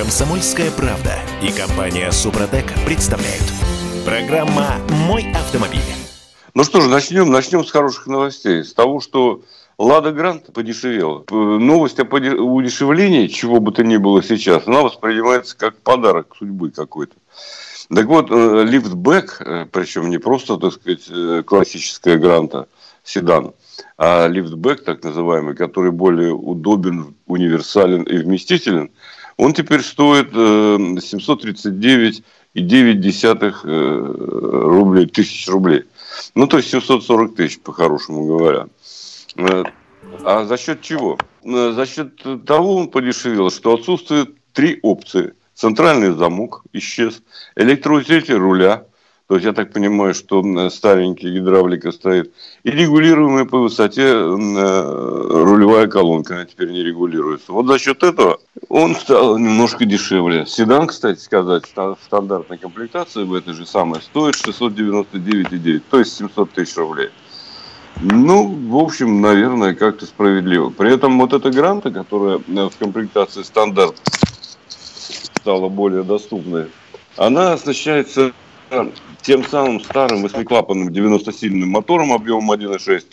Комсомольская правда и компания Супротек представляют. Программа «Мой автомобиль». Ну что же, начнем, начнем с хороших новостей. С того, что Лада Грант подешевела. Новость о удешевлении, чего бы то ни было сейчас, она воспринимается как подарок судьбы какой-то. Так вот, э, лифтбэк, э, причем не просто, так сказать, э, классическая Гранта, седан, а лифтбэк, так называемый, который более удобен, универсален и вместителен, он теперь стоит 739,9 рублей, тысяч рублей. Ну, то есть 740 тысяч, по-хорошему говоря. А за счет чего? За счет того он подешевел, что отсутствует три опции. Центральный замок исчез, электроусилитель руля, то есть я так понимаю, что старенький гидравлика стоит, и регулируемая по высоте э, рулевая колонка, она теперь не регулируется. Вот за счет этого он стал немножко дешевле. Седан, кстати сказать, в стандартной комплектации в этой же самой стоит 699,9, то есть 700 тысяч рублей. Ну, в общем, наверное, как-то справедливо. При этом вот эта гранта, которая э, в комплектации стандарт стала более доступной, она оснащается тем самым старым восьмиклапанным 90-сильным мотором объемом 1.6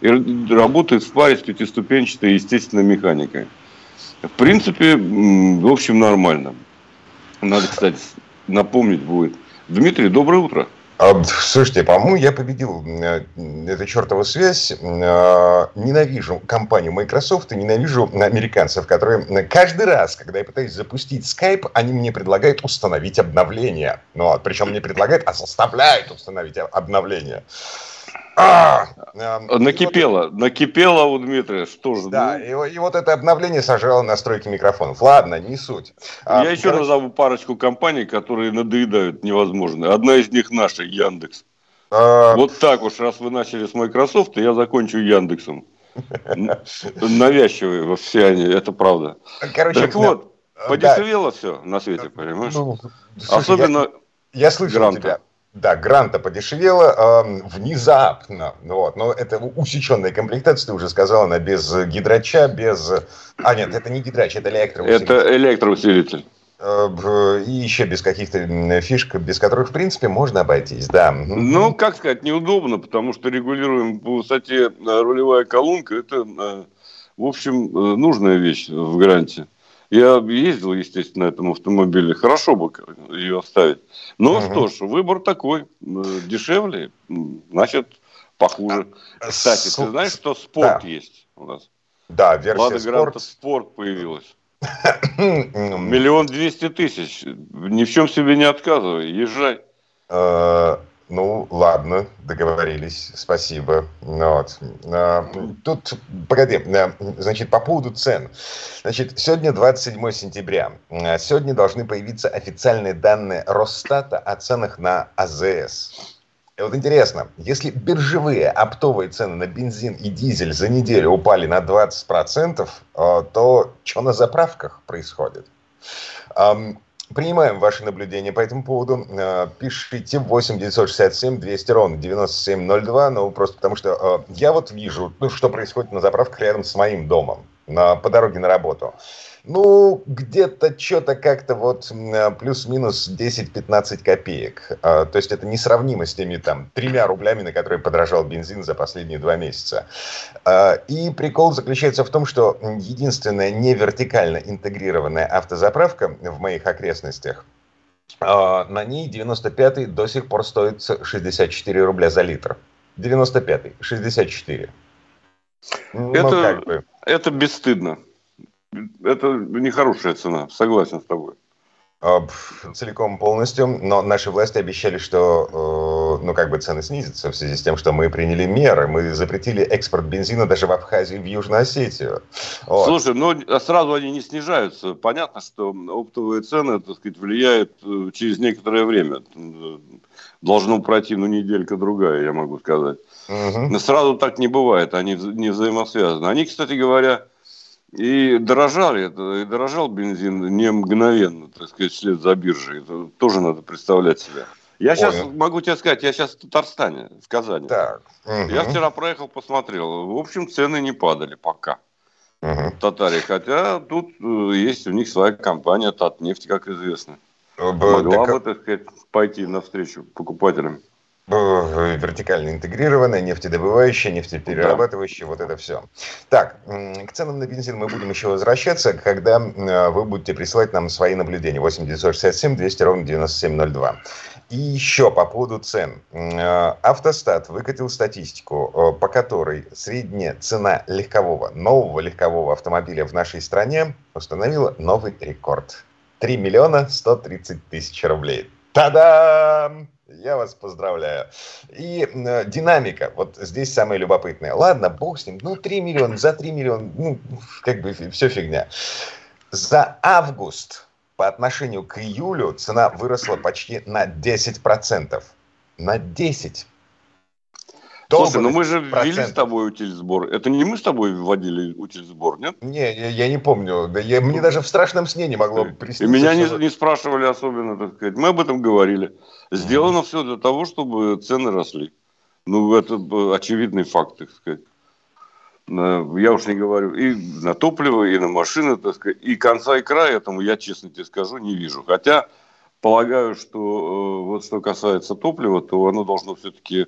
и работает в паре с пятиступенчатой естественной механикой. В принципе, в общем, нормально. Надо, кстати, напомнить будет. Дмитрий, доброе утро. А, слушайте, по-моему, я победил э, эту чертову связь. Э, ненавижу компанию Microsoft и ненавижу американцев, которые каждый раз, когда я пытаюсь запустить Skype, они мне предлагают установить обновление. Ну, причем не предлагают, а заставляют установить обновление. А, э, накипело, вот, накипело у Дмитрия, что же. Да, ну... и, и вот это обновление сожрало настройки микрофонов. Ладно, не суть. А, Я а, еще короче... назову парочку компаний, которые надоедают невозможно. Одна из них наша, Яндекс. А... Вот так уж, раз вы начали с Microsoft, я закончу Яндексом. Навязчивые все они, это правда. Короче, так вот, подешевело все на свете, понимаешь? Ну, слушай, Особенно я, слышал тебя. Да, гранта подешевела э, внезапно. Вот. Но это усеченная комплектация, ты уже сказал, она без гидрача, без... А, нет, это не гидрач, это электроусилитель. Это электроусилитель. Э, и еще без каких-то фишек, без которых, в принципе, можно обойтись, да. Ну, как сказать, неудобно, потому что регулируем по высоте э, рулевая колонка. Это, э, в общем, нужная вещь в гранте. Я ездил, естественно, на этом автомобиле. Хорошо бы ее оставить. Но угу. что ж, выбор такой. Дешевле, значит, похуже. А, Кстати, с... ты знаешь, что спорт да. есть у нас? Да, версия Лада спорт. Гранта спорт появилась. Миллион двести тысяч. Ни в чем себе не отказывай. Езжай. Ну, ладно, договорились, спасибо. Ну вот. А, тут, погоди, значит, по поводу цен. Значит, сегодня 27 сентября. А, сегодня должны появиться официальные данные Росстата о ценах на АЗС. И вот интересно, если биржевые оптовые цены на бензин и дизель за неделю упали на 20%, а, то что на заправках происходит? Принимаем ваши наблюдения по этому поводу. Э, пишите 8 967 200 ровно 9702, ну, просто потому что э, я вот вижу, ну, что происходит на заправках рядом с моим домом, на, по дороге на работу. Ну, где-то что-то как-то вот э, плюс-минус 10-15 копеек. А, то есть это несравнимо с теми там тремя рублями, на которые подорожал бензин за последние два месяца. А, и прикол заключается в том, что единственная не вертикально интегрированная автозаправка в моих окрестностях, а, на ней 95-й до сих пор стоит 64 рубля за литр. 95-й, 64. Ну, это, как бы. это бесстыдно это нехорошая цена, согласен с тобой. А, целиком полностью, но наши власти обещали, что э, ну как бы цены снизятся в связи с тем, что мы приняли меры, мы запретили экспорт бензина даже в Абхазию в Южную Осетию. Вот. Слушай, ну сразу они не снижаются. Понятно, что оптовые цены, так сказать, влияют э, через некоторое время. Должно пройти, ну, неделька другая, я могу сказать. Угу. Но сразу так не бывает, они не взаимосвязаны. Они, кстати говоря, и дорожали, и дорожал бензин не мгновенно, так сказать, вслед за биржей. Это тоже надо представлять себя. Я сейчас Понял. могу тебе сказать, я сейчас в Татарстане, в Казани. Так. Угу. Я вчера проехал, посмотрел. В общем, цены не падали пока. угу. Татаре. Хотя тут э, есть у них своя компания Татнефть, как известно. Могла так... бы, так сказать, пойти навстречу покупателям. Э, вертикально интегрированная, нефтедобывающая, нефтеперерабатывающая, вот это все. Так, к ценам на бензин мы будем еще возвращаться, когда вы будете присылать нам свои наблюдения. 8 967 200 ровно 9702. И еще по поводу цен. Э, Автостат выкатил статистику, э, по которой средняя цена легкового, нового легкового автомобиля в нашей стране установила новый рекорд. 3 миллиона 130 тысяч рублей. Та-дам! Я вас поздравляю. И э, динамика, вот здесь самое любопытное. Ладно, бог с ним, ну 3 миллиона, за 3 миллиона, ну как бы все фигня. За август по отношению к июлю цена выросла почти на 10%. На 10%. Слушай, ну мы же ввели с тобой утильсбор. Это не мы с тобой вводили утильсбор, нет? Не, я, я не помню. Да я, мне даже в страшном сне не могло присниться. И меня не, не спрашивали особенно, так сказать. Мы об этом говорили. Сделано mm-hmm. все для того, чтобы цены росли. Ну, это очевидный факт, так сказать я уж не говорю, и на топливо, и на машины, так сказать, и конца и края этому, я честно тебе скажу, не вижу. Хотя полагаю, что э, вот что касается топлива, то оно должно все-таки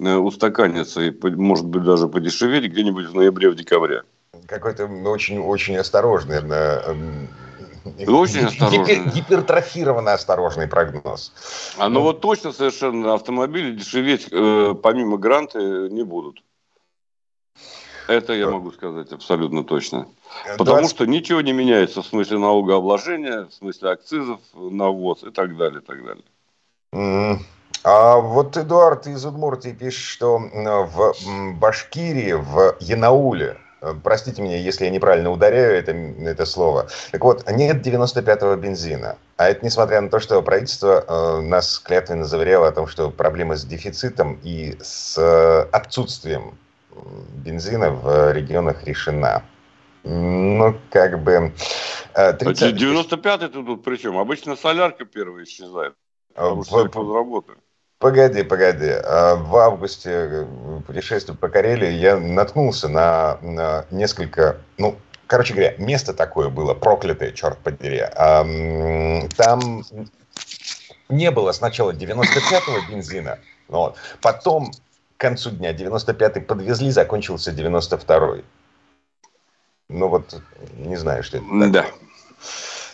э, устаканиться и, может быть, даже подешеветь где-нибудь в ноябре, в декабре. Какой-то очень-очень осторожный, эм, очень осторожный. Гипер, гипертрофированно осторожный прогноз. А ну, ну вот точно совершенно автомобили дешеветь э, помимо гранта не будут. Это я могу сказать абсолютно точно. Потому 20... что ничего не меняется в смысле налогообложения, в смысле акцизов на ввоз и так далее, и так далее. Mm. А вот Эдуард из Удмуртии пишет, что в Башкирии, в Янауле, э, простите меня, если я неправильно ударяю это, это слово, так вот, нет 95-го бензина. А это несмотря на то, что правительство э, нас клятвенно заверяло о том, что проблема с дефицитом и с э, отсутствием бензина в регионах решена. Ну, как бы... 30... 95-й тут при чем? Обычно солярка первая исчезает. Потому что под работы. Погоди, погоди. А в августе э, путешествия по Карелии я наткнулся на, на несколько, ну, короче говоря, место такое было, проклятое, черт подери. Там не было сначала 95-го бензина, вот. потом к концу дня 95-й подвезли, закончился 92-й. Ну вот, не знаю, что это. Да.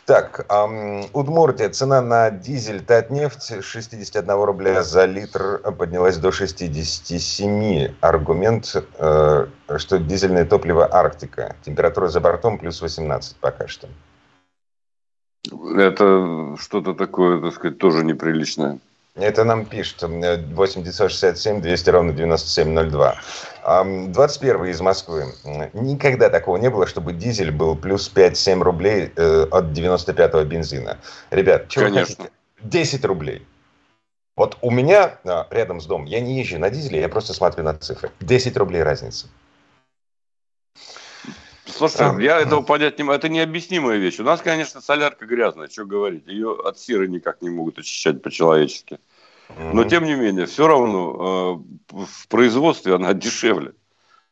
Так, эм, Удмуртия, цена на дизель Татнефть 61 рубля за литр поднялась до 67. Аргумент, э, что дизельное топливо Арктика. Температура за бортом плюс 18 пока что. Это что-то такое, так сказать, тоже неприличное. Это нам пишет 8967 200 ровно 9702. 21 из Москвы. Никогда такого не было, чтобы дизель был плюс 5-7 рублей э, от 95-го бензина. Ребят, что Конечно. хотите? 10 рублей. Вот у меня а, рядом с домом, я не езжу на дизеле, я просто смотрю на цифры. 10 рублей разница. Слушай, а, я этого понять не могу. Это необъяснимая вещь. У нас, конечно, солярка грязная, что говорить. Ее от серы никак не могут очищать по-человечески. Но, тем не менее, все равно э, в производстве она дешевле.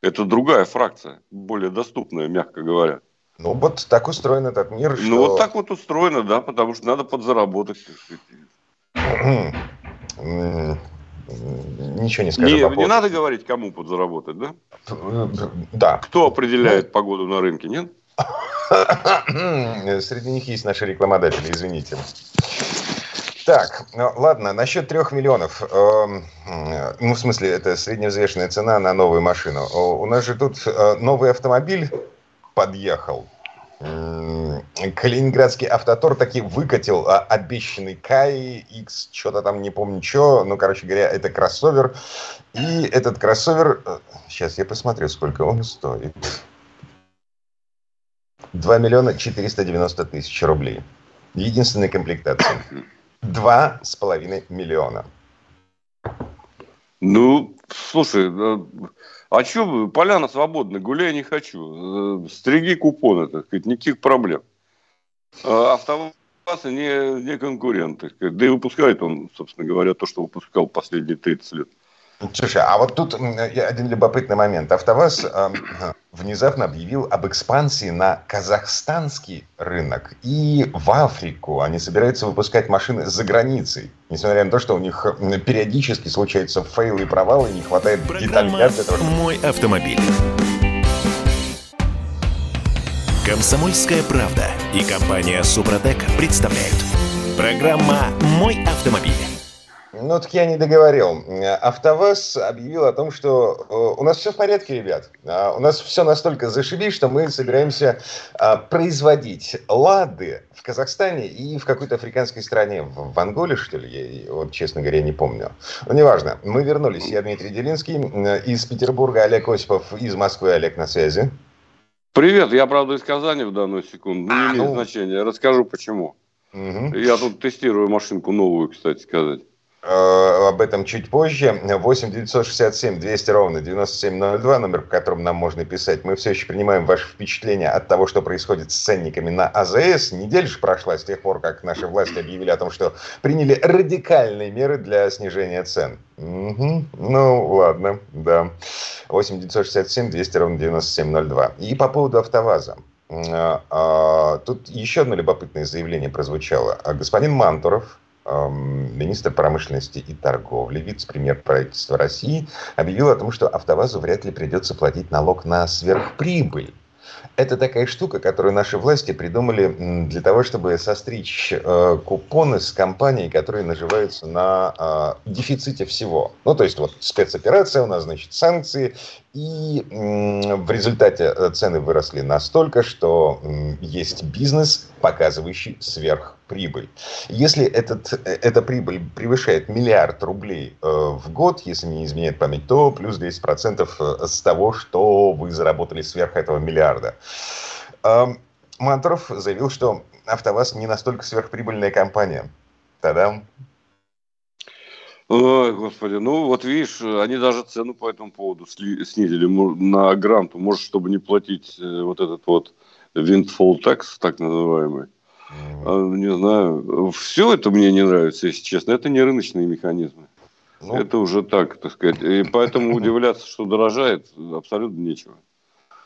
Это другая фракция, более доступная, мягко говоря. Ну, вот так устроен этот мир, что... Ну, вот так вот устроено, да, потому что надо подзаработать. Ничего не скажу. Не, не надо говорить, кому подзаработать, да? Да. Кто определяет ну... погоду на рынке, нет? Среди них есть наши рекламодатели, извините. Так, ну, ладно, насчет трех миллионов. Э, ну, в смысле, это средневзвешенная цена на новую машину. У нас же тут э, новый автомобиль подъехал. Калининградский автотор таки выкатил а, обещанный Кай X, что-то там не помню что, ну, короче говоря, это кроссовер. И этот кроссовер, сейчас я посмотрю, сколько он стоит. 2 миллиона 490 тысяч рублей. Единственная комплектация. Два с половиной миллиона. Ну, слушай, а что, поляна свободна, гуляй не хочу. Э, стриги купоны, так сказать, никаких проблем. А АвтоВАЗ не, не конкурент, так сказать. Да и выпускает он, собственно говоря, то, что выпускал последние 30 лет. Слушай, а вот тут один любопытный момент. АвтоВАЗ э, внезапно объявил об экспансии на казахстанский рынок и в Африку. Они собираются выпускать машины за границей. Несмотря на то, что у них периодически случаются фейлы и провалы, и не хватает деталей для того, чтобы... «Мой автомобиль». Комсомольская правда и компания «Супротек» представляют. Программа «Мой автомобиль». Ну, так я не договорил. АвтоВАЗ объявил о том, что э, у нас все в порядке, ребят. А, у нас все настолько зашибись, что мы собираемся а, производить «Лады» в Казахстане и в какой-то африканской стране, в Анголе, что ли, я, вот, честно говоря, не помню. Но неважно. Мы вернулись. Я Дмитрий Делинский из Петербурга, Олег Осипов из Москвы. Олег на связи. Привет, я, правда, из Казани в данную секунду. Не а, имеет ну... значения. Расскажу, почему. Угу. Я тут тестирую машинку новую, кстати сказать. Э, об этом чуть позже. 8 967 200 ровно 9702, номер, по которому нам можно писать. Мы все еще принимаем ваши впечатления от того, что происходит с ценниками на АЗС. Неделя же прошла с тех пор, как наши власти объявили о том, что приняли радикальные меры для снижения цен. Угу. Ну, ладно, да. 8 967 200 ровно 9702. И по поводу АвтоВАЗа. Э, э, тут еще одно любопытное заявление прозвучало. Господин Мантуров, министр промышленности и торговли, вице-премьер правительства России, объявил о том, что АвтоВАЗу вряд ли придется платить налог на сверхприбыль. Это такая штука, которую наши власти придумали для того, чтобы состричь э, купоны с компаний, которые наживаются на э, дефиците всего. Ну, то есть вот спецоперация у нас, значит, санкции, и в результате э, цены выросли настолько, что есть бизнес, показывающий сверхприбыль. Если этот, э, эта прибыль превышает миллиард рублей э, в год, если не изменяет память, то плюс 10% э, с того, что вы заработали сверх этого миллиарда. Э, Мантров заявил, что АвтоВАЗ не настолько сверхприбыльная компания. Тадам. Ой, господи, ну вот видишь, они даже цену по этому поводу снизили на гранту, может, чтобы не платить э, вот этот вот windfall tax, так называемый. Mm-hmm. Не знаю, все это мне не нравится, если честно. Это не рыночные механизмы. Ну, это уже так, так сказать. И поэтому удивляться, что дорожает, абсолютно нечего.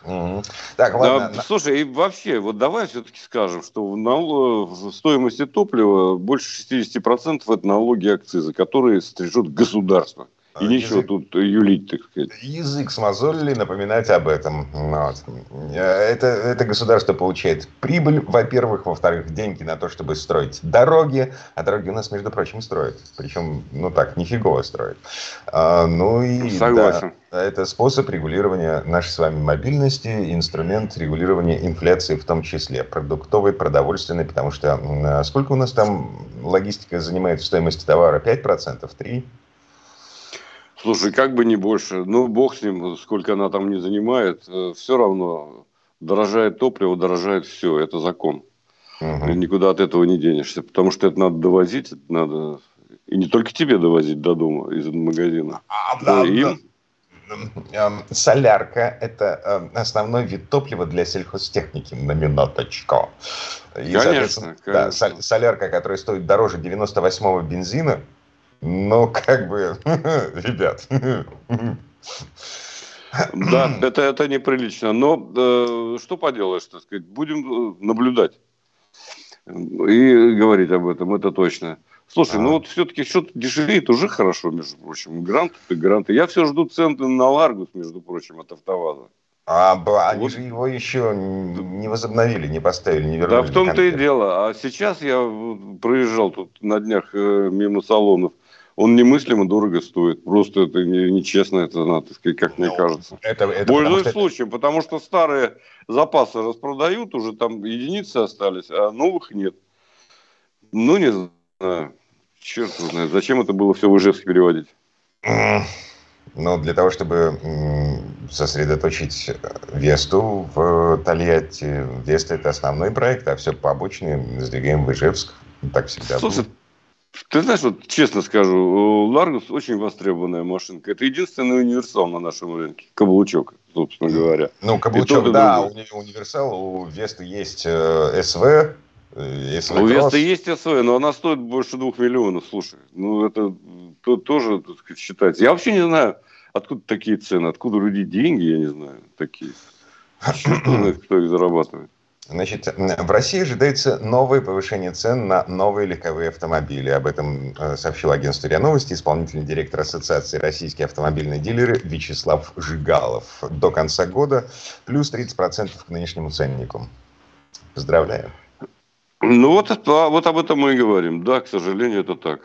Угу. Так, ладно. Да, слушай, и вообще, вот давай все-таки скажем, что в, нал... в стоимости топлива больше 60% это налоги и акцизы, которые стрижет государство. И язык, нечего тут юлить, так сказать. Язык смазолили напоминать об этом. Вот. Это, это государство получает прибыль, во-первых. Во-вторых, деньги на то, чтобы строить дороги. А дороги у нас, между прочим, строят. Причем, ну так, нифигово строят. А, ну и... Согласен. Да, это способ регулирования нашей с вами мобильности, инструмент регулирования инфляции в том числе. Продуктовый, продовольственный, потому что а сколько у нас там логистика занимает в стоимости товара? 5%? 3%? Слушай, как бы не больше. Ну, бог с ним, сколько она там не занимает. Э, все равно дорожает топливо, дорожает все. Это закон. Угу. никуда от этого не денешься. Потому что это надо довозить, это надо... И не только тебе довозить до дома из магазина. А, да, да, им. Эм, солярка – это эм, основной вид топлива для сельхозтехники, на минуточку. И, конечно, конечно. Да, солярка, которая стоит дороже 98-го бензина – но как бы, ребят. Да, это, это неприлично. Но э, что поделаешь, так сказать, будем э, наблюдать и говорить об этом, это точно. Слушай, а. ну вот все-таки что-то дешевеет уже хорошо, между прочим. Гранты гранты. Я все жду цены на Ларгус, между прочим, от АвтоВАЗа. А они вот. же его еще не возобновили, не поставили, не вернули. Да в том-то и дело. А сейчас я проезжал тут на днях э, мимо салонов – он немыслимо дорого стоит. Просто это нечестно, это надо сказать, как мне ну, кажется. Это, это Пользуясь что случаем, это... потому что старые запасы распродают, уже там единицы остались, а новых нет. Ну, не знаю. Черт знает, зачем это было все в Ижевск переводить? Ну, для того, чтобы сосредоточить Весту в Тольятти. Веста – это основной проект, а все побочные сдвигаем в Ижевск. Так всегда Слушай, было. Ты знаешь, вот честно скажу, Ларгус очень востребованная машинка. Это единственный универсал на нашем рынке. Каблучок, собственно говоря. Ну, каблучок, да, у нее универсал, у Весты есть э, СВ, э, СВ у Весты есть СВ, но она стоит больше двух миллионов, слушай. Ну, это то, тоже так сказать, считается. Я вообще не знаю, откуда такие цены, откуда у людей деньги, я не знаю, такие. Кто их зарабатывает. Значит, в России ожидается новое повышение цен на новые легковые автомобили. Об этом э, сообщил агентство РИА Новости исполнительный директор Ассоциации российские автомобильные дилеры Вячеслав Жигалов. До конца года плюс 30% к нынешнему ценнику. Поздравляю. Ну вот, а, вот об этом мы и говорим. Да, к сожалению, это так.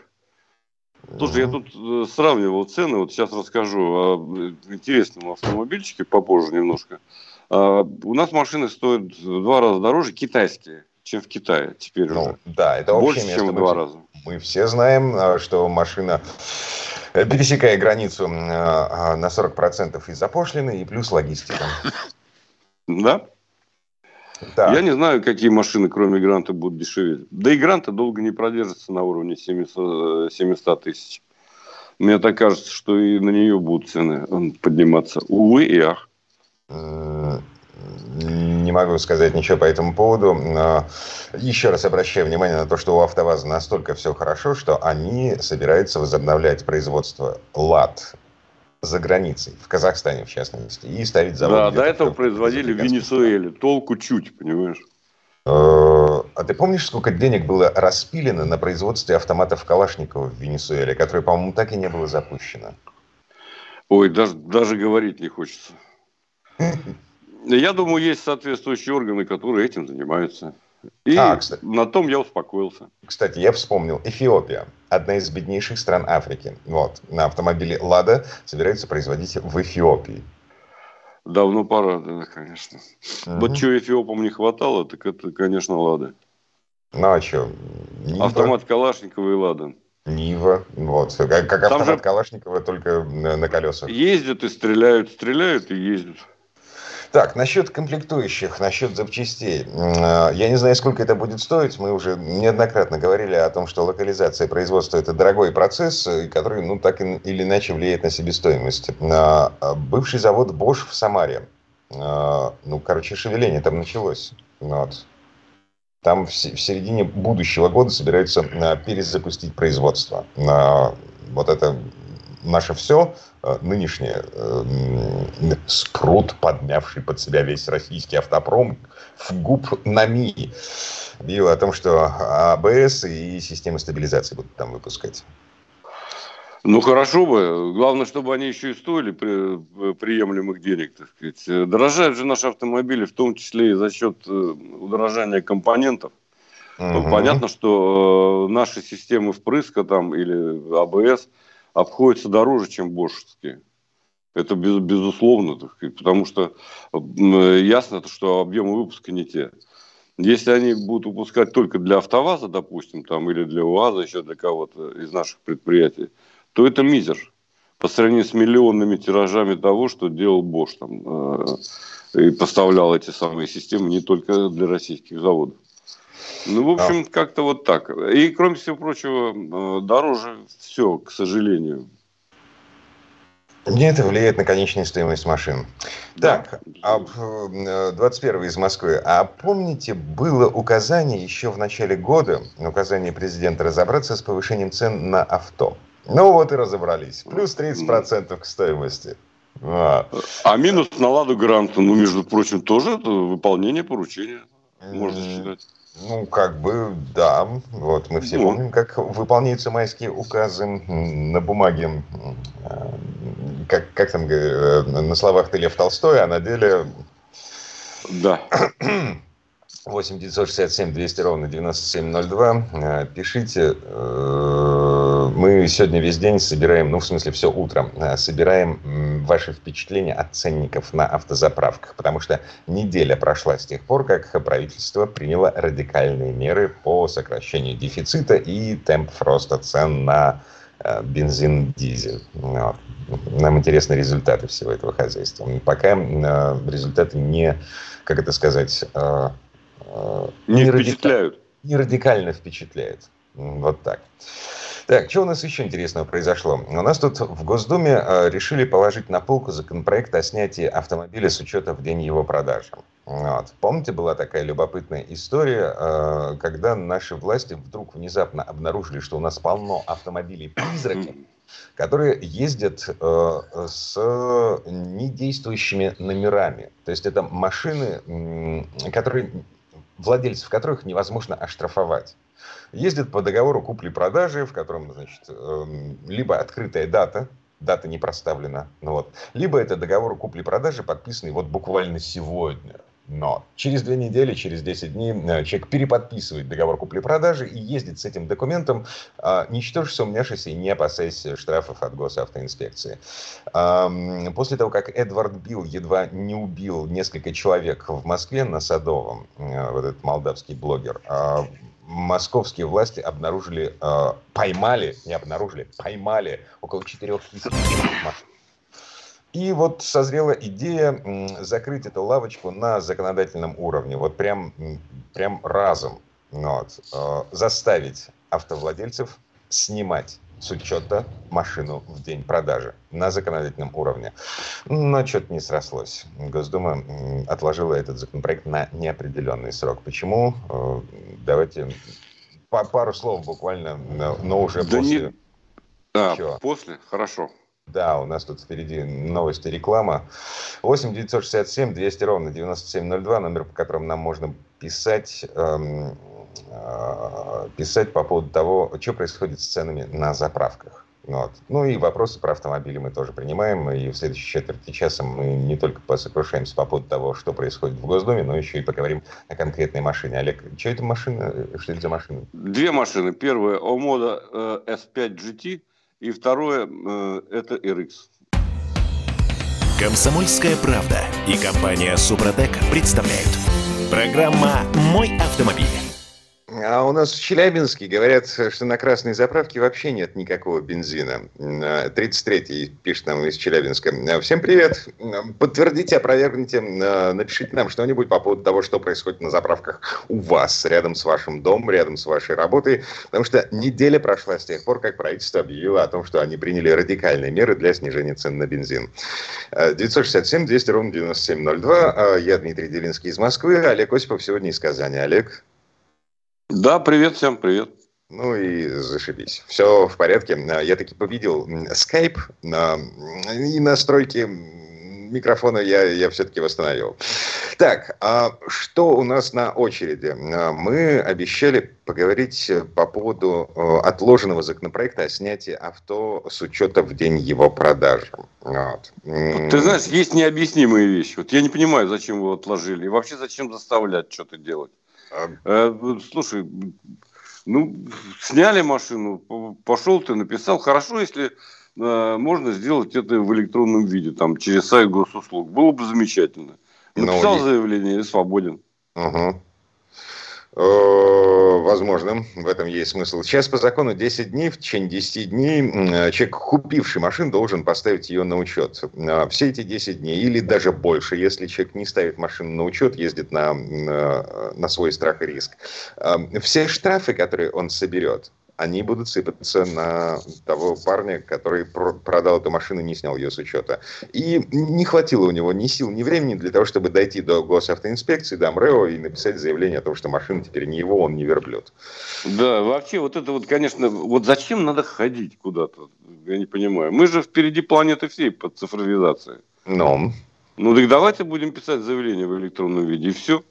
Слушай, я тут э, сравнивал цены, вот сейчас расскажу о э, интересном автомобильчике попозже немножко. А, у нас машины стоят в два раза дороже китайские, чем в Китае теперь ну, уже. Да, это Больше, место. чем в два раза. Мы все знаем, а, что машина э, пересекая границу а, на 40% из-за пошлины и плюс логистика. Да? Да. Я не знаю, какие машины, кроме гранта, будут дешеветь. Да и гранта долго не продержится на уровне 700, 700 тысяч. Мне так кажется, что и на нее будут цены подниматься. Увы и ах. Не могу сказать ничего по этому поводу. Но еще раз обращаю внимание на то, что у АвтоВАЗа настолько все хорошо, что они собираются возобновлять производство ЛАД за границей, в Казахстане в частности, и ставить завод. Да, до этого производили в Венесуэле. Толку чуть, понимаешь? Э, а ты помнишь, сколько денег было распилено на производстве автоматов Калашникова в Венесуэле, которое, по-моему, так и не было запущено? Ой, даже, даже говорить не хочется. Я думаю, есть соответствующие органы, которые этим занимаются. И а, на том я успокоился. Кстати, я вспомнил. Эфиопия. Одна из беднейших стран Африки. Вот. На автомобиле «Лада» собираются производить в Эфиопии. Давно пора, да, конечно. Угу. Вот чего Эфиопам не хватало, так это, конечно, «Лада». Ну, а что? Нива. Автомат Калашникова и «Лада». Нива, вот, как, как автомат же... Калашникова, только на, на колесах. Ездят и стреляют, стреляют и ездят. Так, насчет комплектующих, насчет запчастей. Э, я не знаю, сколько это будет стоить. Мы уже неоднократно говорили о том, что локализация производства – это дорогой процесс, э, который, ну, так или иначе влияет на себестоимость. Э, бывший завод Bosch в Самаре. Ну, короче, шевеление там началось. Вот. Там в середине будущего года собираются перезапустить производство. Вот это наше все – Э, нынешнее э, спрут, подмявший под себя весь российский автопром, в губ НАМИ, объявил о том, что АБС и системы стабилизации будут там выпускать. Ну, хорошо бы. Главное, чтобы они еще и стоили при, приемлемых денег, так сказать. Дорожают же наши автомобили, в том числе и за счет э, удорожания компонентов. Угу. понятно, что наши системы впрыска там или АБС – обходятся дороже, чем бошевские. Это без, безусловно, так сказать, потому что ясно, что объемы выпуска не те. Если они будут выпускать только для АвтоВАЗа, допустим, там, или для УАЗа, еще для кого-то из наших предприятий, то это мизер по сравнению с миллионными тиражами того, что делал Bosch там, э, и поставлял эти самые системы не только для российских заводов. Ну, в общем, да. как-то вот так. И, кроме всего прочего, э, дороже все, к сожалению. Мне это влияет на конечную стоимость машин. Да. Так, об, 21 э, из Москвы. А помните, было указание еще в начале года, указание президента разобраться с повышением цен на авто. Ну вот и разобрались. Плюс 30% к стоимости. А. а минус на Ладу Гранту, ну, между прочим, тоже это выполнение поручения, можно считать. Ну, как бы, да. Вот мы все ну. помним, как выполняются майские указы на бумаге. Как, как там, э, на словах ты Лев Толстой, а на деле... Да. 8 967 200 ровно 9702. Э, пишите. Э, мы сегодня весь день собираем, ну, в смысле, все утро, э, собираем ваши впечатления от ценников на автозаправках, потому что неделя прошла с тех пор, как правительство приняло радикальные меры по сокращению дефицита и темп роста цен на бензин, дизель. Нам интересны результаты всего этого хозяйства. Пока результаты не, как это сказать, не, не впечатляют. Радикаль, не радикально впечатляет. Вот так. Так, что у нас еще интересного произошло? У нас тут в Госдуме э, решили положить на полку законопроект о снятии автомобиля с учета в день его продажи. Вот. Помните, была такая любопытная история, э, когда наши власти вдруг внезапно обнаружили, что у нас полно автомобилей-призраков, которые ездят э, с недействующими номерами. То есть это машины, которые, владельцев которых невозможно оштрафовать. Ездят по договору купли-продажи, в котором, значит, эм, либо открытая дата, дата не проставлена, ну вот, либо это договор купли-продажи, подписанный вот буквально сегодня. Но через две недели, через 10 дней э, человек переподписывает договор купли-продажи и ездит с этим документом, а, ничтоже сумняшись и не опасаясь штрафов от госавтоинспекции. После того, как Эдвард Билл едва не убил несколько человек в Москве на Садовом, э, вот этот молдавский блогер, а, московские власти обнаружили, э, поймали, не обнаружили, поймали около 4 тысяч машин. И вот созрела идея закрыть эту лавочку на законодательном уровне, вот прям, прям разом, вот, э, заставить автовладельцев снимать с учета машину в день продажи на законодательном уровне. Но что-то не срослось. Госдума отложила этот законопроект на неопределенный срок. Почему? Э, давайте пару слов буквально, но уже да после. Не... А, Чего? после? Хорошо. Да, у нас тут впереди новости, реклама. 8 967 200 ровно 9702, номер, по которому нам можно писать, эм, писать по поводу того, что происходит с ценами на заправках. Вот. Ну и вопросы про автомобили мы тоже принимаем. И в следующей четверти часа мы не только посокрушаемся по поводу того, что происходит в Госдуме, но еще и поговорим о конкретной машине. Олег, что это машина? Что это за машина? Две машины. Первая Омода э, S5 GT и второе э, это RX. Комсомольская правда и компания Супротек представляют. Программа «Мой автомобиль». А у нас в Челябинске говорят, что на красной заправке вообще нет никакого бензина. 33-й пишет нам из Челябинска. Всем привет. Подтвердите, опровергните, напишите нам что-нибудь по поводу того, что происходит на заправках у вас, рядом с вашим домом, рядом с вашей работой. Потому что неделя прошла с тех пор, как правительство объявило о том, что они приняли радикальные меры для снижения цен на бензин. 967 200 ровно 9702. Я Дмитрий Делинский из Москвы. Олег Осипов сегодня из Казани. Олег. Да, привет всем, привет. Ну и зашибись. Все в порядке. Я таки победил скайп и настройки микрофона я, я все-таки восстановил. Так, а что у нас на очереди? Мы обещали поговорить по поводу э, отложенного законопроекта о снятии авто с учета в день его продажи. Вот. Ты знаешь, есть необъяснимые вещи. Вот я не понимаю, зачем его отложили. И вообще зачем заставлять что-то делать. Э, слушай, ну, сняли машину, пошел ты, написал. Хорошо, если э, можно сделать это в электронном виде, там, через сайт госуслуг. Было бы замечательно. Ну, написал Но... заявление и свободен. Угу. Э, возможным. В этом есть смысл. Сейчас по закону 10 дней, в течение 10 дней э, человек, купивший машину, должен поставить ее на учет. Э, все эти 10 дней или даже больше, если человек не ставит машину на учет, ездит на, на свой страх и риск. Все штрафы, которые он соберет, они будут сыпаться на того парня, который продал эту машину, не снял ее с учета. И не хватило у него ни сил, ни времени для того, чтобы дойти до госавтоинспекции, до МРЭО и написать заявление о том, что машина теперь не его, он не верблюд. Да, вообще вот это вот, конечно, вот зачем надо ходить куда-то? Я не понимаю. Мы же впереди планеты всей под цифровизацией. Ну? Ну так давайте будем писать заявление в электронном виде, и все.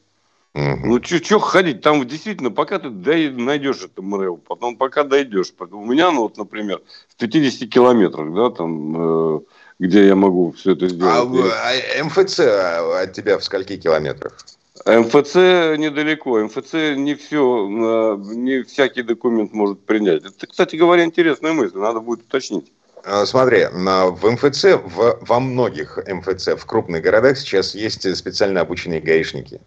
Ну, что ходить? Там действительно, пока ты найдешь это МРЭО, потом пока дойдешь. У меня, ну, вот, например, в 50 километрах, да, там, э, где я могу все это сделать. А, а МФЦ от тебя в скольки километрах? МФЦ недалеко. МФЦ не все, э, не всякий документ может принять. Это, кстати говоря, интересная мысль, надо будет уточнить. А, смотри, в МФЦ, в, во многих МФЦ в крупных городах сейчас есть специально обученные гаишники.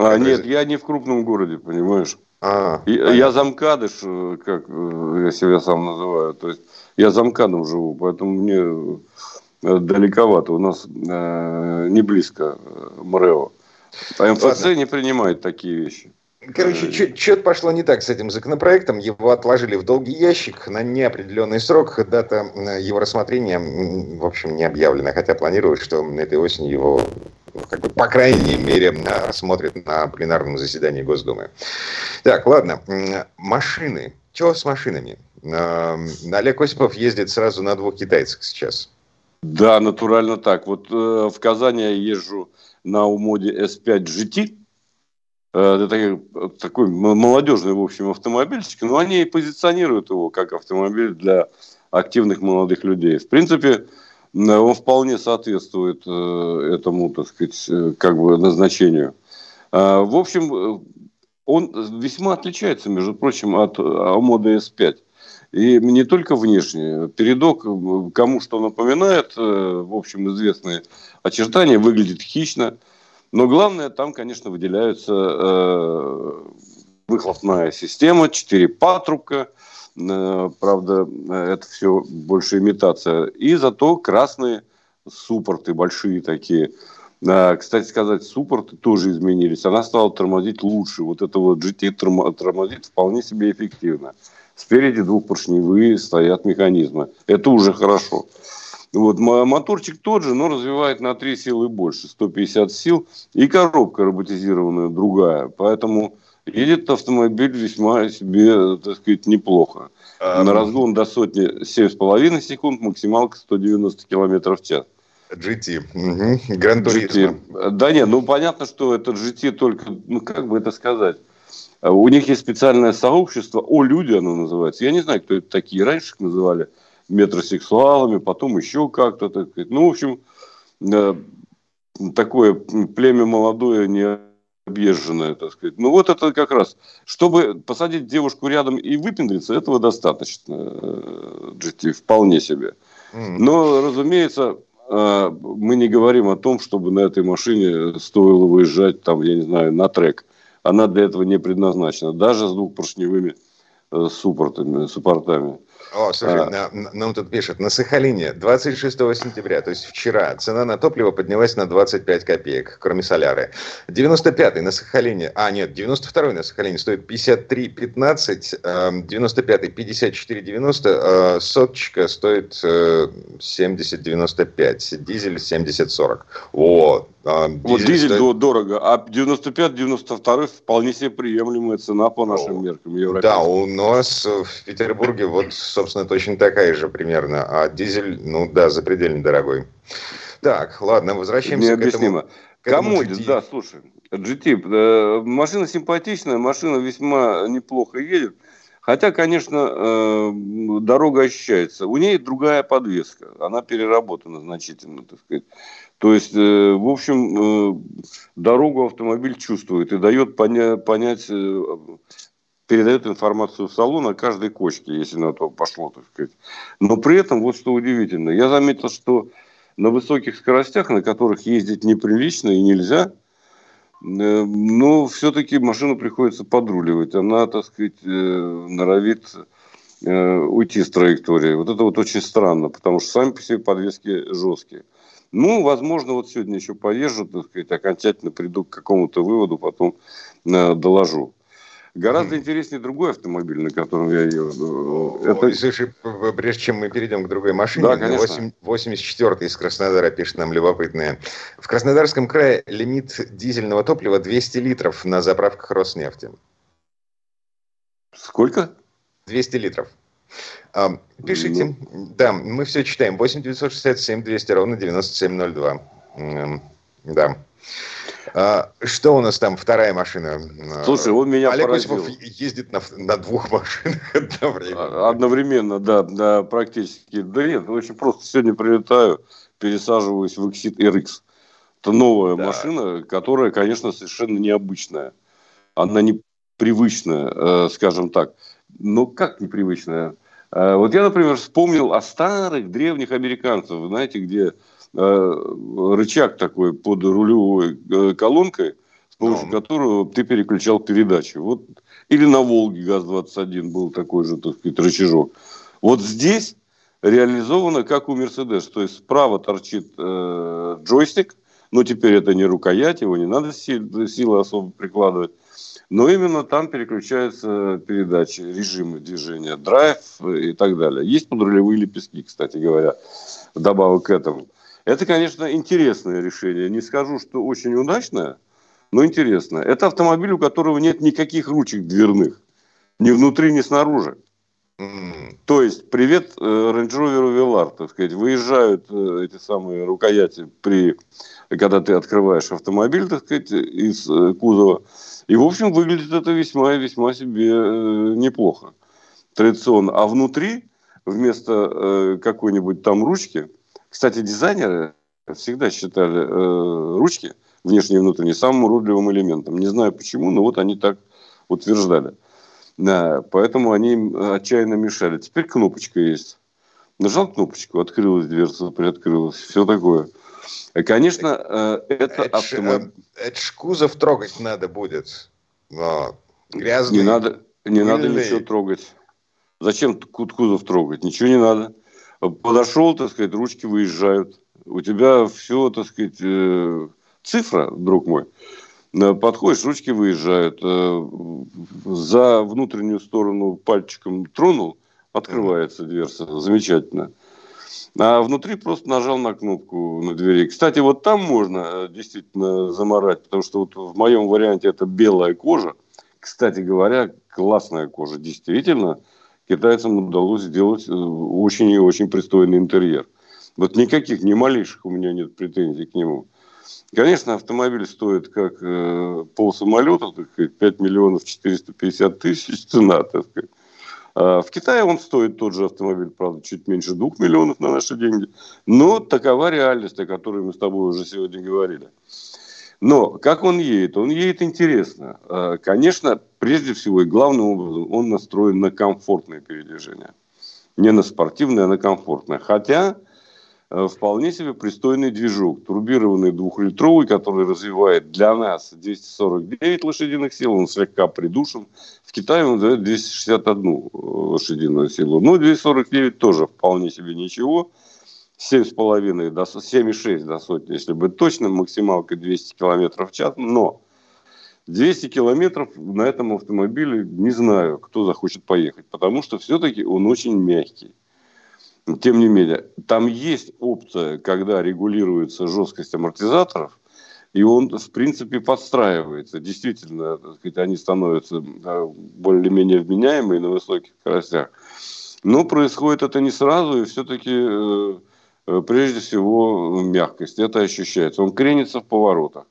А, нет, я не в крупном городе, понимаешь. А, я, я замкадыш, э, как э, я себя сам называю. То есть я замкадом живу, поэтому мне э, далековато. У нас э, не близко МРЭО. А МФЦ Ладно. не принимает такие вещи. Короче, что-то пошло не так с этим законопроектом. Его отложили в долгий ящик на неопределенный срок. Дата его рассмотрения, в общем, не объявлена. Хотя планировалось, что этой осенью его как бы, по крайней мере, рассмотрят на пленарном заседании Госдумы. Так, ладно. Машины. Что с машинами? Олег Осипов ездит сразу на двух китайцах сейчас. Да, натурально так. Вот э, в Казани я езжу на Умоде S5 GT. Э, это такой молодежный, в общем, автомобильчик. Но они позиционируют его как автомобиль для активных молодых людей. В принципе, он вполне соответствует э, этому, так сказать, э, как бы назначению. Э, в общем, он весьма отличается, между прочим, от Амода S5. И не только внешне. Передок, кому что напоминает, в общем, известные очертания, выглядит хищно. Но главное, там, конечно, выделяются выхлопная система, 4 патрубка, Э, правда, это все больше имитация. И зато красные суппорты, большие такие. Э, кстати сказать, суппорты тоже изменились. Она стала тормозить лучше. Вот это вот GT тормозит вполне себе эффективно. Спереди двухпоршневые стоят механизмы. Это уже хорошо. Вот, моторчик тот же, но развивает на 3 силы больше, 150 сил. И коробка роботизированная другая. Поэтому едет автомобиль весьма себе, так сказать, неплохо. А, На разгон до сотни 7,5 секунд, максималка 190 км в час. GT. Угу. Гран GT. Да нет, ну понятно, что это GT только, ну как бы это сказать. У них есть специальное сообщество, о люди оно называется. Я не знаю, кто это такие. Раньше их называли метросексуалами, потом еще как-то. Так сказать. Ну, в общем, э, такое племя молодое, не объезженная, так сказать. Ну вот это как раз, чтобы посадить девушку рядом и выпендриться, этого достаточно, GT, э, вполне себе. Но, разумеется, э, мы не говорим о том, чтобы на этой машине стоило выезжать, там, я не знаю, на трек. Она для этого не предназначена, даже с двухпоршневыми суппортами, суппортами. О, слушай, а... на, нам тут пишет, на Сахалине 26 сентября, то есть вчера, цена на топливо поднялась на 25 копеек, кроме соляры. 95-й на Сахалине, а нет, 92-й на Сахалине стоит 53,15, 95-й 54,90, соточка стоит 70,95, э, дизель 70,40. О, а, вот дизель стоит... дорого, а 95-92 вполне себе приемлемая цена по нашим меркам. Да, у нас в Петербурге вот, собственно, точно такая же примерно. А дизель, ну да, запредельно дорогой. Так, ладно, возвращаемся Необъяснимо. к этому. Кому GT. да, слушай, GT, э, машина симпатичная, машина весьма неплохо едет. Хотя, конечно, э, дорога ощущается. У нее другая подвеска. Она переработана значительно, так сказать. То есть, э, в общем, э, дорогу автомобиль чувствует и дает поня- понять, э, передает информацию в салон о каждой кочке, если на то пошло, так сказать. Но при этом, вот что удивительно, я заметил, что на высоких скоростях, на которых ездить неприлично и нельзя, но все-таки машину приходится подруливать. Она, так сказать, норовит уйти с траектории. Вот это вот очень странно, потому что сами по себе подвески жесткие. Ну, возможно, вот сегодня еще поезжу, так сказать, окончательно приду к какому-то выводу, потом э, доложу. Гораздо mm. интереснее другой автомобиль, на котором я еду. Это... Ой, слушай, прежде чем мы перейдем к другой машине, да, конечно. 84 из Краснодара пишет нам любопытное. В Краснодарском крае лимит дизельного топлива 200 литров на заправках Роснефти. Сколько? 200 литров. Пишите. Ну. Да, мы все читаем. 8 967 200 ровно 9702. Да. А, что у нас там? Вторая машина. Слушай, он меня Олег поразил. Осипов ездит на, на двух машинах одновременно. А, одновременно, да, да, практически. Да нет, очень просто. Сегодня прилетаю, пересаживаюсь в Exit RX. Это новая да. машина, которая, конечно, совершенно необычная. Она непривычная, э, скажем так. Но как непривычная? Вот я, например, вспомнил о старых древних американцев, знаете, где э, рычаг такой под рулевой э, колонкой, с помощью no. которого ты переключал передачи. Вот, или на Волге ГАЗ-21 был такой же, так сказать, рычажок. Вот здесь реализовано как у Мерседес. То есть справа торчит э, джойстик, но теперь это не рукоять, его не надо силы особо прикладывать. Но именно там переключаются передачи, режимы движения, драйв и так далее. Есть подрулевые лепестки, кстати говоря, добавок к этому. Это, конечно, интересное решение. Не скажу, что очень удачное, но интересное. Это автомобиль, у которого нет никаких ручек дверных. Ни внутри, ни снаружи. То есть, привет э, Range Rover Velar, так сказать, выезжают э, эти самые рукояти при, когда ты открываешь автомобиль, так сказать, из э, кузова. И, в общем, выглядит это весьма и весьма себе неплохо, традиционно. А внутри, вместо какой-нибудь там ручки, кстати, дизайнеры всегда считали ручки, внешние и внутренние, самым уродливым элементом. Не знаю почему, но вот они так утверждали. Да, поэтому они отчаянно мешали. Теперь кнопочка есть. Нажал кнопочку, открылась дверца, приоткрылась. Все такое. И, конечно, э, это, это автомобиль... Э, это ж кузов трогать надо будет. Но грязный. Не надо, не надо ничего трогать. Зачем кузов трогать? Ничего не надо. Подошел, так сказать, ручки выезжают. У тебя все, так сказать, э, цифра, друг мой. Э, подходишь, ручки выезжают. Э, за внутреннюю сторону пальчиком тронул, открывается дверца. Замечательно. А внутри просто нажал на кнопку на двери. Кстати, вот там можно э, действительно заморать, потому что вот в моем варианте это белая кожа. Кстати говоря, классная кожа. Действительно, китайцам удалось сделать очень и очень пристойный интерьер. Вот никаких, ни малейших у меня нет претензий к нему. Конечно, автомобиль стоит как э, полсамолета, так сказать, 5 миллионов 450 тысяч цена, так. А в Китае он стоит тот же автомобиль, правда, чуть меньше 2 миллионов на наши деньги. Но такова реальность, о которой мы с тобой уже сегодня говорили. Но как он едет? Он едет интересно. А, конечно, прежде всего и главным образом он настроен на комфортное передвижение. Не на спортивное, а на комфортное. Хотя вполне себе пристойный движок, турбированный двухлитровый, который развивает для нас 249 лошадиных сил, он слегка придушен. В Китае он дает 261 э, лошадиную силу. Ну, 249 тоже вполне себе ничего. 7,5 до 7,6 до сотни, если быть точным, максималка 200 км в час. Но 200 километров на этом автомобиле не знаю, кто захочет поехать, потому что все-таки он очень мягкий. Тем не менее, там есть опция, когда регулируется жесткость амортизаторов, и он, в принципе, подстраивается. Действительно, так сказать, они становятся более-менее вменяемые на высоких скоростях. Но происходит это не сразу, и все-таки э, э, прежде всего мягкость. Это ощущается. Он кренится в поворотах.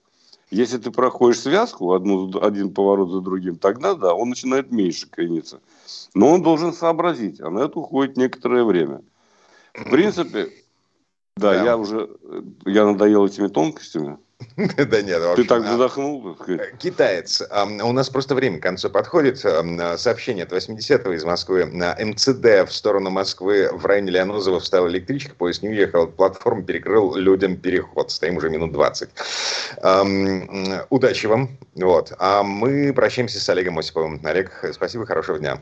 Если ты проходишь связку, одну, один поворот за другим, тогда да, он начинает меньше крениться. Но он должен сообразить, а на это уходит некоторое время. В принципе, да, да, я уже, я надоел этими тонкостями. Да нет, Ты так а, задохнул? Китаец. У нас просто время к концу подходит. Сообщение от 80-го из Москвы. На МЦД в сторону Москвы в районе Леонозова встала электричка, поезд не уехал, платформа перекрыл людям переход. Стоим уже минут 20. Удачи вам. Вот. А мы прощаемся с Олегом Осиповым. Олег, спасибо, хорошего дня.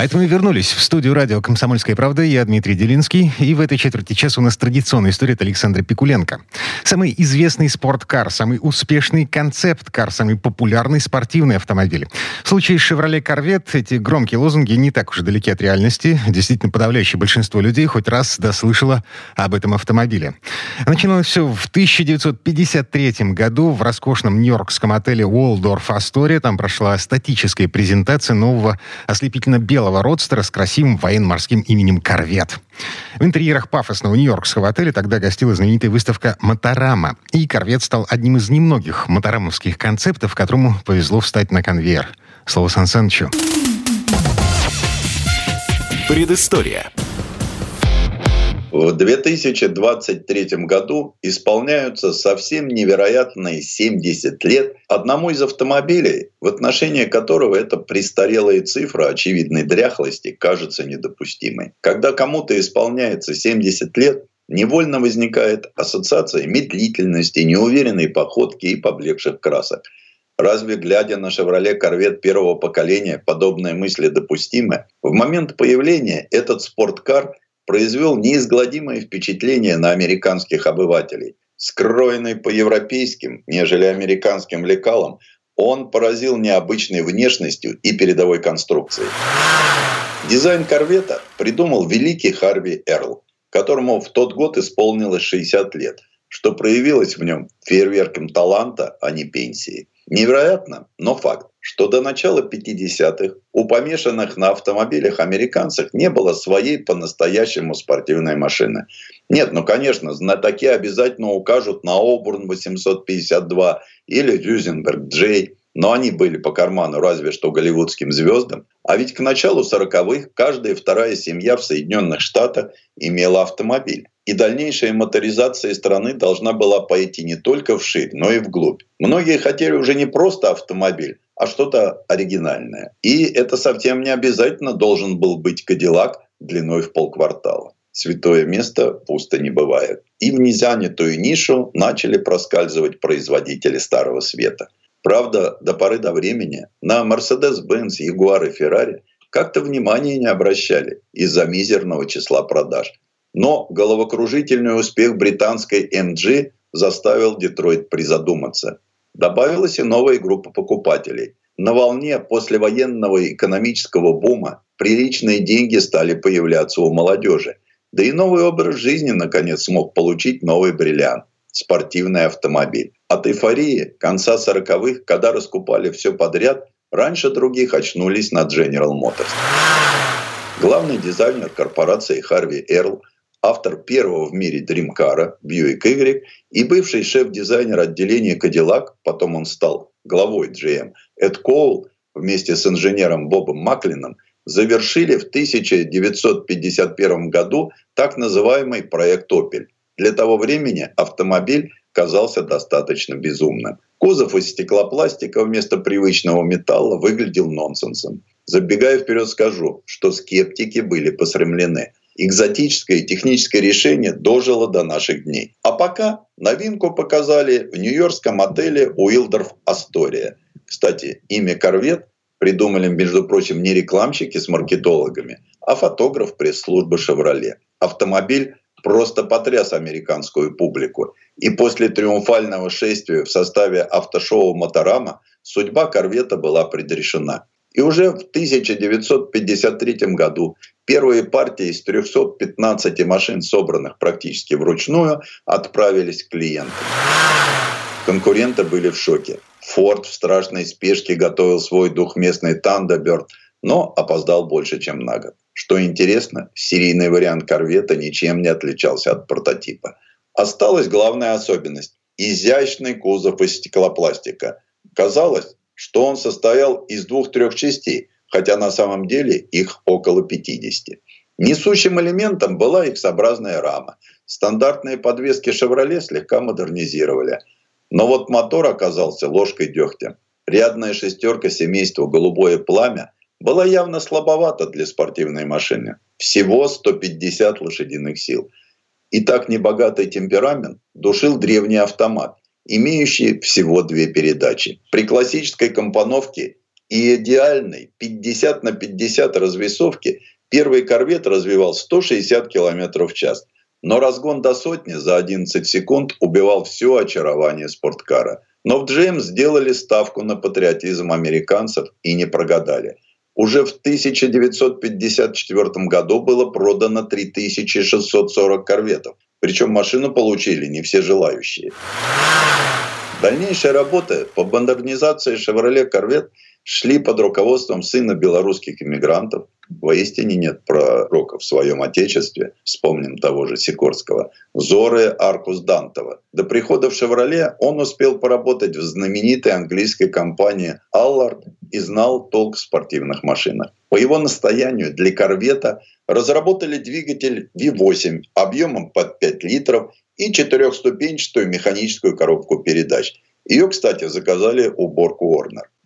А это мы вернулись в студию радио «Комсомольская правда». Я Дмитрий Делинский. И в этой четверти часа у нас традиционная история от Александра Пикуленко. Самый известный спорткар, самый успешный концепт-кар, самый популярный спортивный автомобиль. В случае «Шевроле Корвет» эти громкие лозунги не так уж далеки от реальности. Действительно, подавляющее большинство людей хоть раз дослышало об этом автомобиле. Начиналось все в 1953 году в роскошном нью-йоркском отеле Уолдорф Астория. Там прошла статическая презентация нового ослепительно-белого белого родстера с красивым военно-морским именем «Корвет». В интерьерах пафосного нью-йоркского отеля тогда гостила знаменитая выставка «Моторама». И «Корвет» стал одним из немногих моторамовских концептов, которому повезло встать на конвейер. Слово Сан Санычу. Предыстория. В 2023 году исполняются совсем невероятные 70 лет одному из автомобилей, в отношении которого эта престарелая цифра очевидной дряхлости кажется недопустимой. Когда кому-то исполняется 70 лет, невольно возникает ассоциация медлительности, неуверенной походки и поблекших красок. Разве, глядя на «Шевроле Корвет» первого поколения, подобные мысли допустимы? В момент появления этот спорткар произвел неизгладимое впечатление на американских обывателей. Скроенный по европейским, нежели американским лекалам, он поразил необычной внешностью и передовой конструкцией. Дизайн корвета придумал великий Харви Эрл, которому в тот год исполнилось 60 лет. Что проявилось в нем фейерверком таланта, а не пенсии. Невероятно, но факт, что до начала 50-х у помешанных на автомобилях американцев не было своей по-настоящему спортивной машины. Нет, ну конечно, знатоки обязательно укажут на Обурн 852 или Дюзенберг Джей, но они были по карману разве что голливудским звездам. А ведь к началу 40-х каждая вторая семья в Соединенных Штатах имела автомобиль. И дальнейшая моторизация страны должна была пойти не только вширь, но и вглубь. Многие хотели уже не просто автомобиль, а что-то оригинальное. И это совсем не обязательно должен был быть Кадиллак длиной в полквартала. Святое место пусто не бывает. И в незанятую нишу начали проскальзывать производители Старого Света. Правда, до поры до времени на Mercedes-Benz, Jaguar и Ferrari как-то внимания не обращали из-за мизерного числа продаж. Но головокружительный успех британской MG заставил Детройт призадуматься. Добавилась и новая группа покупателей. На волне послевоенного экономического бума приличные деньги стали появляться у молодежи. Да и новый образ жизни, наконец, смог получить новый бриллиант – спортивный автомобиль. От эйфории конца 40-х, когда раскупали все подряд, раньше других очнулись на General Motors. Главный дизайнер корпорации Харви Эрл автор первого в мире дримкара Buick Y и бывший шеф-дизайнер отделения Cadillac, потом он стал главой GM, Эд Коул вместе с инженером Бобом Маклином завершили в 1951 году так называемый проект «Опель». Для того времени автомобиль казался достаточно безумным. Кузов из стеклопластика вместо привычного металла выглядел нонсенсом. Забегая вперед, скажу, что скептики были посрамлены экзотическое техническое решение дожило до наших дней. А пока новинку показали в нью-йоркском отеле Уилдорф Астория. Кстати, имя «Корвет» придумали, между прочим, не рекламщики с маркетологами, а фотограф пресс-службы «Шевроле». Автомобиль просто потряс американскую публику. И после триумфального шествия в составе автошоу «Моторама» судьба корвета была предрешена. И уже в 1953 году первые партии из 315 машин, собранных практически вручную, отправились к клиентам. Конкуренты были в шоке. Форд в страшной спешке готовил свой двухместный Thunderbird, но опоздал больше, чем на год. Что интересно, серийный вариант корвета ничем не отличался от прототипа. Осталась главная особенность – изящный кузов из стеклопластика. Казалось, что он состоял из двух-трех частей, хотя на самом деле их около 50. Несущим элементом была X-образная рама. Стандартные подвески «Шевроле» слегка модернизировали. Но вот мотор оказался ложкой дегтя. Рядная шестерка семейства «Голубое пламя» была явно слабовата для спортивной машины. Всего 150 лошадиных сил. И так небогатый темперамент душил древний автомат, имеющий всего две передачи. При классической компоновке и идеальной 50 на 50 развесовке первый корвет развивал 160 км в час. Но разгон до сотни за 11 секунд убивал все очарование спорткара. Но в GM сделали ставку на патриотизм американцев и не прогадали. Уже в 1954 году было продано 3640 корветов. Причем машину получили не все желающие. Дальнейшая работа по модернизации «Шевроле Корвет» шли под руководством сына белорусских иммигрантов. Воистине нет пророка в своем отечестве, вспомним того же Сикорского, Зоры Аркус Дантова. До прихода в «Шевроле» он успел поработать в знаменитой английской компании «Аллард» и знал толк в спортивных машинах. По его настоянию для корвета разработали двигатель V8 объемом под 5 литров и четырехступенчатую механическую коробку передач. Ее, кстати, заказали у Борг.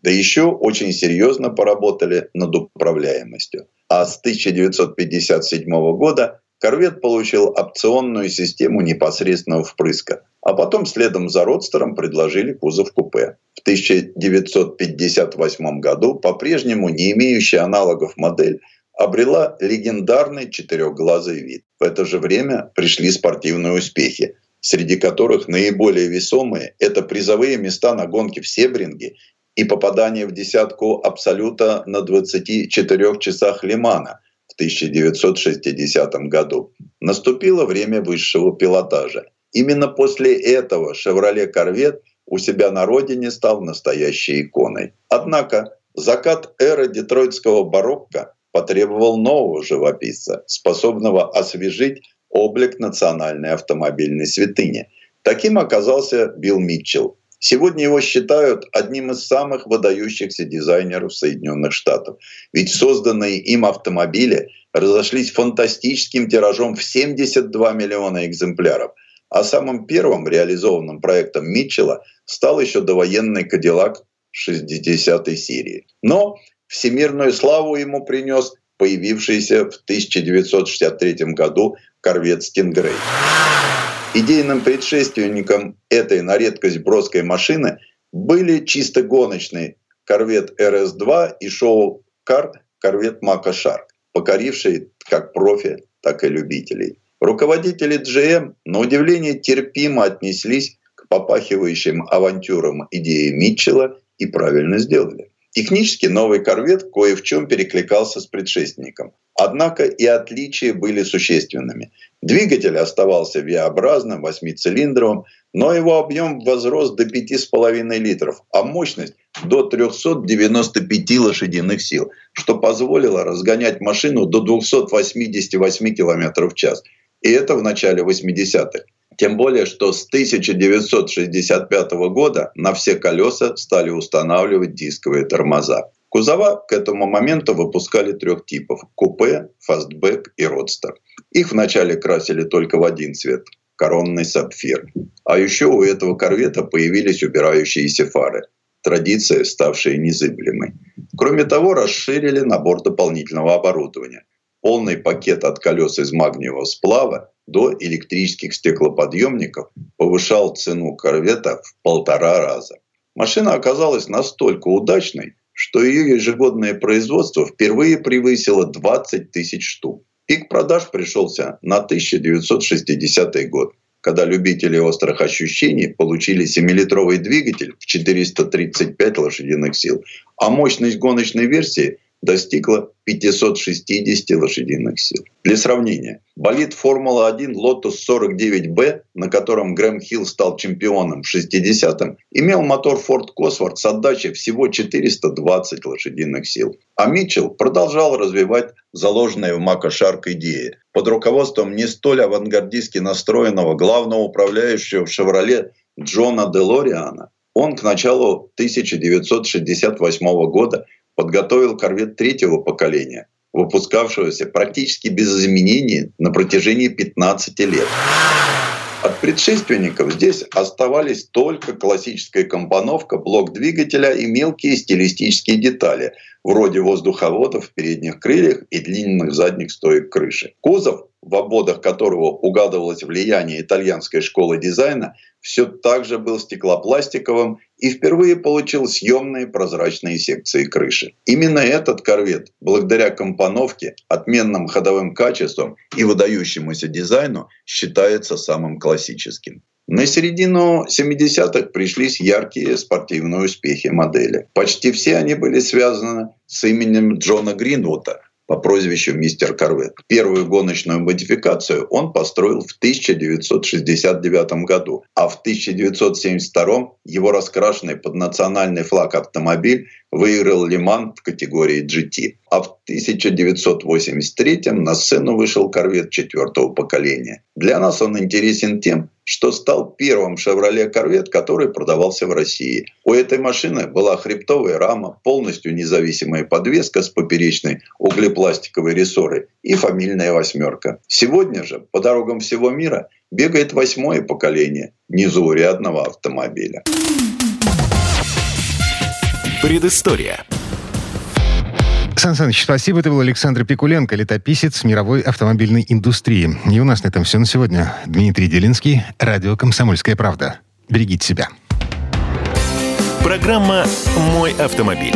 Да еще очень серьезно поработали над управляемостью. А с 1957 года корвет получил опционную систему непосредственного впрыска, а потом следом за родстером предложили кузов купе. В 1958 году по-прежнему не имеющая аналогов модель обрела легендарный четырехглазый вид. В это же время пришли спортивные успехи, среди которых наиболее весомые – это призовые места на гонке в Себринге и попадание в десятку абсолюта на 24 часах Лимана в 1960 году. Наступило время высшего пилотажа. Именно после этого «Шевроле Корвет» у себя на родине стал настоящей иконой. Однако закат эры детройтского барокко потребовал нового живописца, способного освежить облик национальной автомобильной святыни. Таким оказался Билл Митчелл. Сегодня его считают одним из самых выдающихся дизайнеров Соединенных Штатов. Ведь созданные им автомобили разошлись фантастическим тиражом в 72 миллиона экземпляров – а самым первым реализованным проектом Митчелла стал еще довоенный Кадиллак 60-й серии. Но всемирную славу ему принес появившийся в 1963 году корвет «Стингрей». Идейным предшественником этой на редкость броской машины были чисто гоночный корвет РС-2 и шоу-кар корвет Мака Шарк, покоривший как профи, так и любителей. Руководители GM, на удивление, терпимо отнеслись к попахивающим авантюрам идеи Митчелла и правильно сделали. Технически новый корвет кое в чем перекликался с предшественником. Однако и отличия были существенными. Двигатель оставался V-образным, восьмицилиндровым, но его объем возрос до 5,5 литров, а мощность до 395 лошадиных сил, что позволило разгонять машину до 288 км в час – и это в начале 80-х. Тем более, что с 1965 года на все колеса стали устанавливать дисковые тормоза. Кузова к этому моменту выпускали трех типов – купе, фастбэк и родстер. Их вначале красили только в один цвет – коронный сапфир. А еще у этого корвета появились убирающиеся фары. Традиция, ставшая незыблемой. Кроме того, расширили набор дополнительного оборудования – полный пакет от колес из магниевого сплава до электрических стеклоподъемников повышал цену корвета в полтора раза. Машина оказалась настолько удачной, что ее ежегодное производство впервые превысило 20 тысяч штук. Пик продаж пришелся на 1960 год, когда любители острых ощущений получили 7-литровый двигатель в 435 лошадиных сил, а мощность гоночной версии достигла 560 лошадиных сил. Для сравнения, болид Формула-1 Lotus 49B, на котором Грэм Хилл стал чемпионом в 60-м, имел мотор Ford Cosworth с отдачей всего 420 лошадиных сил. А Митчелл продолжал развивать заложенные в Мака Шарк идеи под руководством не столь авангардистски настроенного главного управляющего в «Шевроле» Джона Делориана. Он к началу 1968 года подготовил корвет третьего поколения, выпускавшегося практически без изменений на протяжении 15 лет. От предшественников здесь оставались только классическая компоновка, блок двигателя и мелкие стилистические детали, вроде воздуховодов в передних крыльях и длинных задних стоек крыши. Кузов в ободах которого угадывалось влияние итальянской школы дизайна, все так же был стеклопластиковым и впервые получил съемные прозрачные секции крыши. Именно этот корвет, благодаря компоновке, отменным ходовым качествам и выдающемуся дизайну, считается самым классическим. На середину 70-х пришлись яркие спортивные успехи модели. Почти все они были связаны с именем Джона Гринвута, по прозвищу Мистер Корвет. Первую гоночную модификацию он построил в 1969 году, а в 1972 его раскрашенный под национальный флаг автомобиль выиграл Лиман в категории GT. А в 1983 на сцену вышел корвет четвертого поколения. Для нас он интересен тем, что стал первым «Шевроле Корвет», который продавался в России. У этой машины была хребтовая рама, полностью независимая подвеска с поперечной углепластиковой рессорой и фамильная восьмерка. Сегодня же по дорогам всего мира бегает восьмое поколение незаурядного автомобиля. Предыстория. Сан Саныч, спасибо. Это был Александр Пикуленко, летописец мировой автомобильной индустрии. И у нас на этом все на сегодня. Дмитрий Делинский, радио «Комсомольская правда». Берегите себя. Программа «Мой автомобиль».